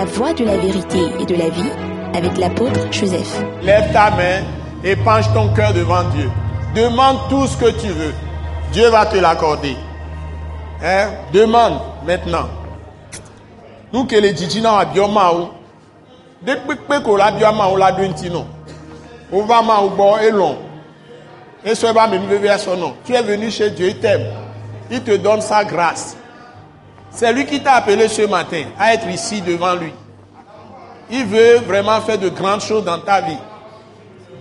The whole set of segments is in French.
La voie de la vérité et de la vie avec l'apôtre Joseph. Lève ta main et penche ton cœur devant Dieu. Demande tout ce que tu veux. Dieu va te l'accorder. Hein? Demande maintenant. Nous que les djidjina à biomao. Depuis que la biomao la duntino. On va ma bon et long. Et ce va me lever à son nom. Tu es venu chez Dieu, il t'aime. Il te donne sa grâce. C'est lui qui t'a appelé ce matin à être ici devant lui. Il veut vraiment faire de grandes choses dans ta vie.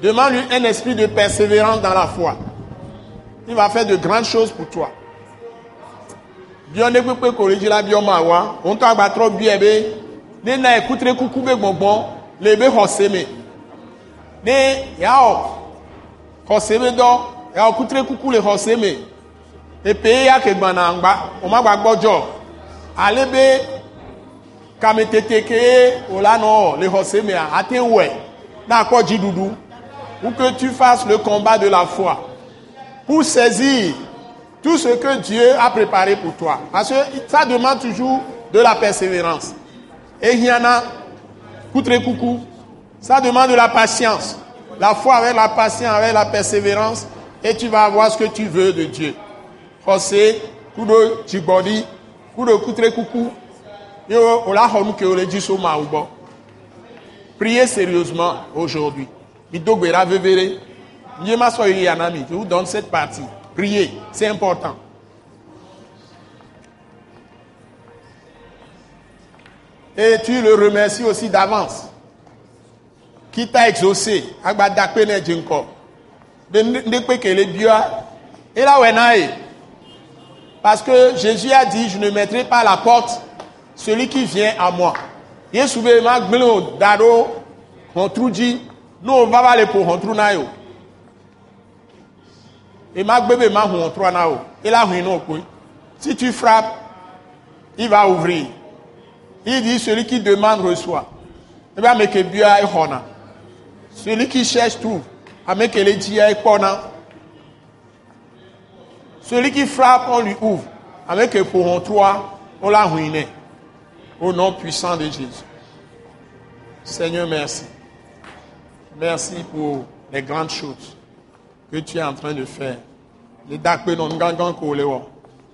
Demande-lui un esprit de persévérance dans la foi. Il va faire de grandes choses pour toi. Bien ne ko le la bio ma wa, on t'a ba trop bien. Ne na écouter coucou be gbongbon, le be hoseme. Ne yao. Hoseme do, yao coutre coucou le hoseme. E pe ya ke gbana ngba, o ma gba gbojo. Ale be kametete ke o la no le hoseme a ate we. Na ko jidudu. Ou que tu fasses le combat de la foi pour saisir tout ce que Dieu a préparé pour toi. Parce que ça demande toujours de la persévérance. Et il y en a, coucou, ça demande de la patience. La foi avec la patience, avec la persévérance, et tu vas avoir ce que tu veux de Dieu. José, kudo chibodi, kudo kutre kuku, yo ola honu ke ole jiso ma ubo. Priez sérieusement aujourd'hui. Midogwera vevere. Dieu m'a soyé yanami. Je vous donne cette partie. Priez, c'est important. Et tu le remercies aussi d'avance. Qui t'a exaucé. Agbadakpene djinko. Ndekpekele bioa. Et là, ouais, Parce que Jésus a dit, je ne mettrai pas la porte celui qui vient à moi. Yesube ma gbelo daro hontruji no vava le po hontru na yo. Et ma bébé ma hontru na yo. Et là no ko. Si tu frappes, il va ouvrir. Il dit celui qui demande reçoit. Bien mais que bia. Celui qui cherche trouve. Avec les dia e kona. Celui qui frappe, on lui ouvre. Avec pour on l'a ruiné. Au nom puissant de Jésus. Seigneur, merci. Merci pour les grandes choses que tu es en train de faire.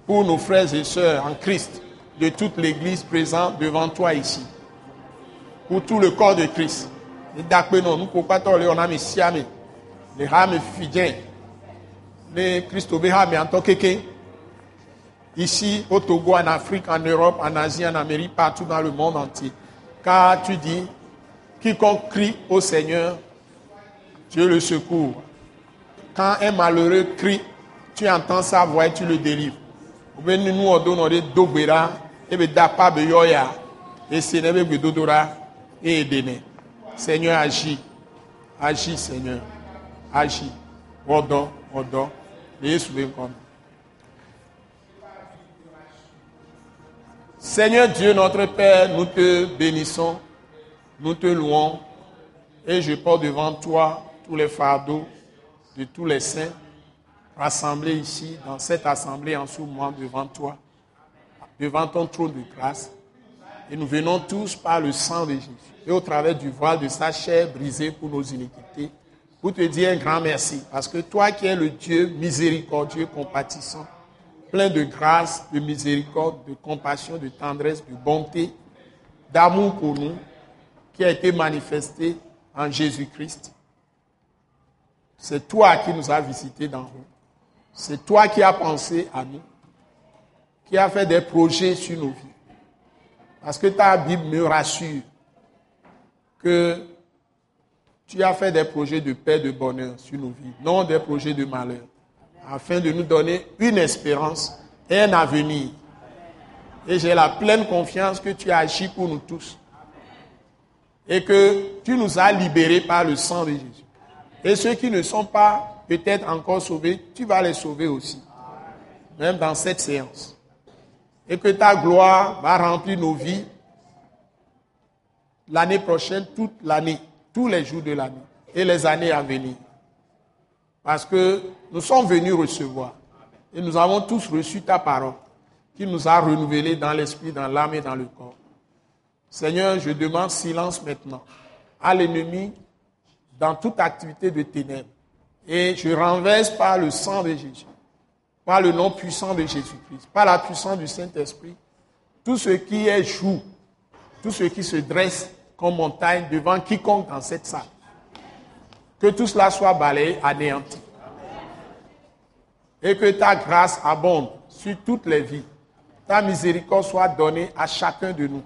Pour nos frères et sœurs en Christ de toute l'Église présente devant toi ici. Pour tout le corps de Christ. Les rames fidèles. Les Christ en tant ici au Togo, en Afrique, en Europe, en Asie, en Amérique, partout dans le monde entier. Car tu dis, quiconque crie au Seigneur, Dieu le secours. Quand un malheureux crie, tu entends sa voix tu le délivres. nous et be dapa be yoya et dodora et. Seigneur agis. Agis Seigneur. Agis. Seigneur Dieu, notre Père, nous te bénissons, nous te louons, et je porte devant toi tous les fardeaux de tous les saints rassemblés ici, dans cette assemblée en ce moment devant toi, devant ton trône de grâce. Et nous venons tous par le sang de Jésus et au travers du voile de sa chair brisée pour nos iniquités, pour te dire un grand merci. Parce que toi qui es le Dieu miséricordieux, compatissant, plein de grâce, de miséricorde, de compassion, de tendresse, de bonté, d'amour pour nous, qui a été manifesté en Jésus-Christ. C'est toi qui nous as visités d'en haut. C'est toi qui as pensé à nous, qui as fait des projets sur nos vies. Parce que ta Bible me rassure que tu as fait des projets de paix, de bonheur sur nos vies, non des projets de malheur, afin de nous donner une espérance et un avenir. Et j'ai la pleine confiance que tu as agi pour nous tous et que tu nous as libérés par le sang de Jésus. Et ceux qui ne sont pas peut-être encore sauvés, tu vas les sauver aussi, même dans cette séance. Et que ta gloire va remplir nos vies l'année prochaine, toute l'année, tous les jours de l'année et les années à venir. Parce que nous sommes venus recevoir et nous avons tous reçu ta parole qui nous a renouvelés dans l'esprit, dans l'âme et dans le corps. Seigneur, je demande silence maintenant à l'ennemi dans toute activité de ténèbres. Et je renverse par le sang de Jésus, par le nom puissant de Jésus-Christ, par la puissance du Saint-Esprit, tout ce qui est joue, tout ce qui se dresse comme montagne devant quiconque dans cette salle. Que tout cela soit balayé, anéanti. Et que ta grâce abonde sur toutes les vies. Ta miséricorde soit donnée à chacun de nous.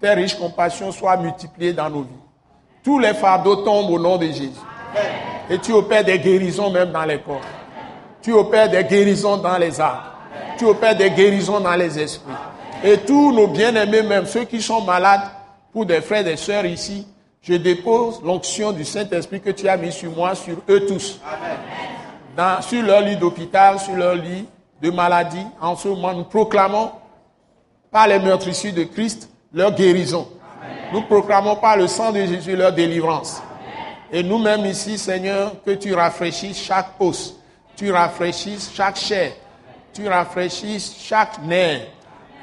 Tes riches compassions soient multipliées dans nos vies. Tous les fardeaux tombent au nom de Jésus. Et tu opères des guérisons même dans les corps. Tu opères des guérisons dans les arbres. Tu opères des guérisons dans les esprits. Et tous nos bien-aimés, même ceux qui sont malades, pour des frères et des sœurs ici, je dépose l'onction du Saint-Esprit que tu as mis sur moi, sur eux tous. Dans, sur leur lit d'hôpital, sur leur lit de maladie. En ce moment, nous proclamons par les meurtrissures de Christ leur guérison. Nous proclamons par le sang de Jésus leur délivrance. Et nous-mêmes ici, Seigneur, que tu rafraîchisses chaque os, tu rafraîchisses chaque chair, tu rafraîchisses chaque nerf,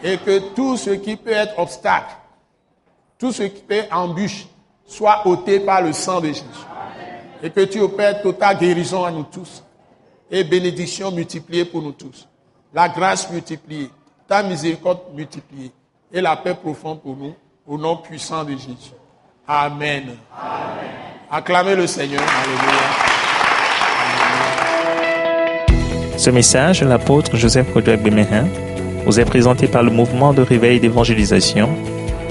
et que tout ce qui peut être obstacle, tout ce qui être embûche, soit ôté par le sang de Jésus. Et que tu opères totale guérison à nous tous, et bénédiction multipliée pour nous tous. La grâce multipliée, ta miséricorde multipliée, et la paix profonde pour nous, au nom puissant de Jésus. Amen. Acclamez le Seigneur. Alléluia. Ce message l'apôtre Joseph Kodouak Bemehin vous est présenté par le mouvement de réveil d'évangélisation,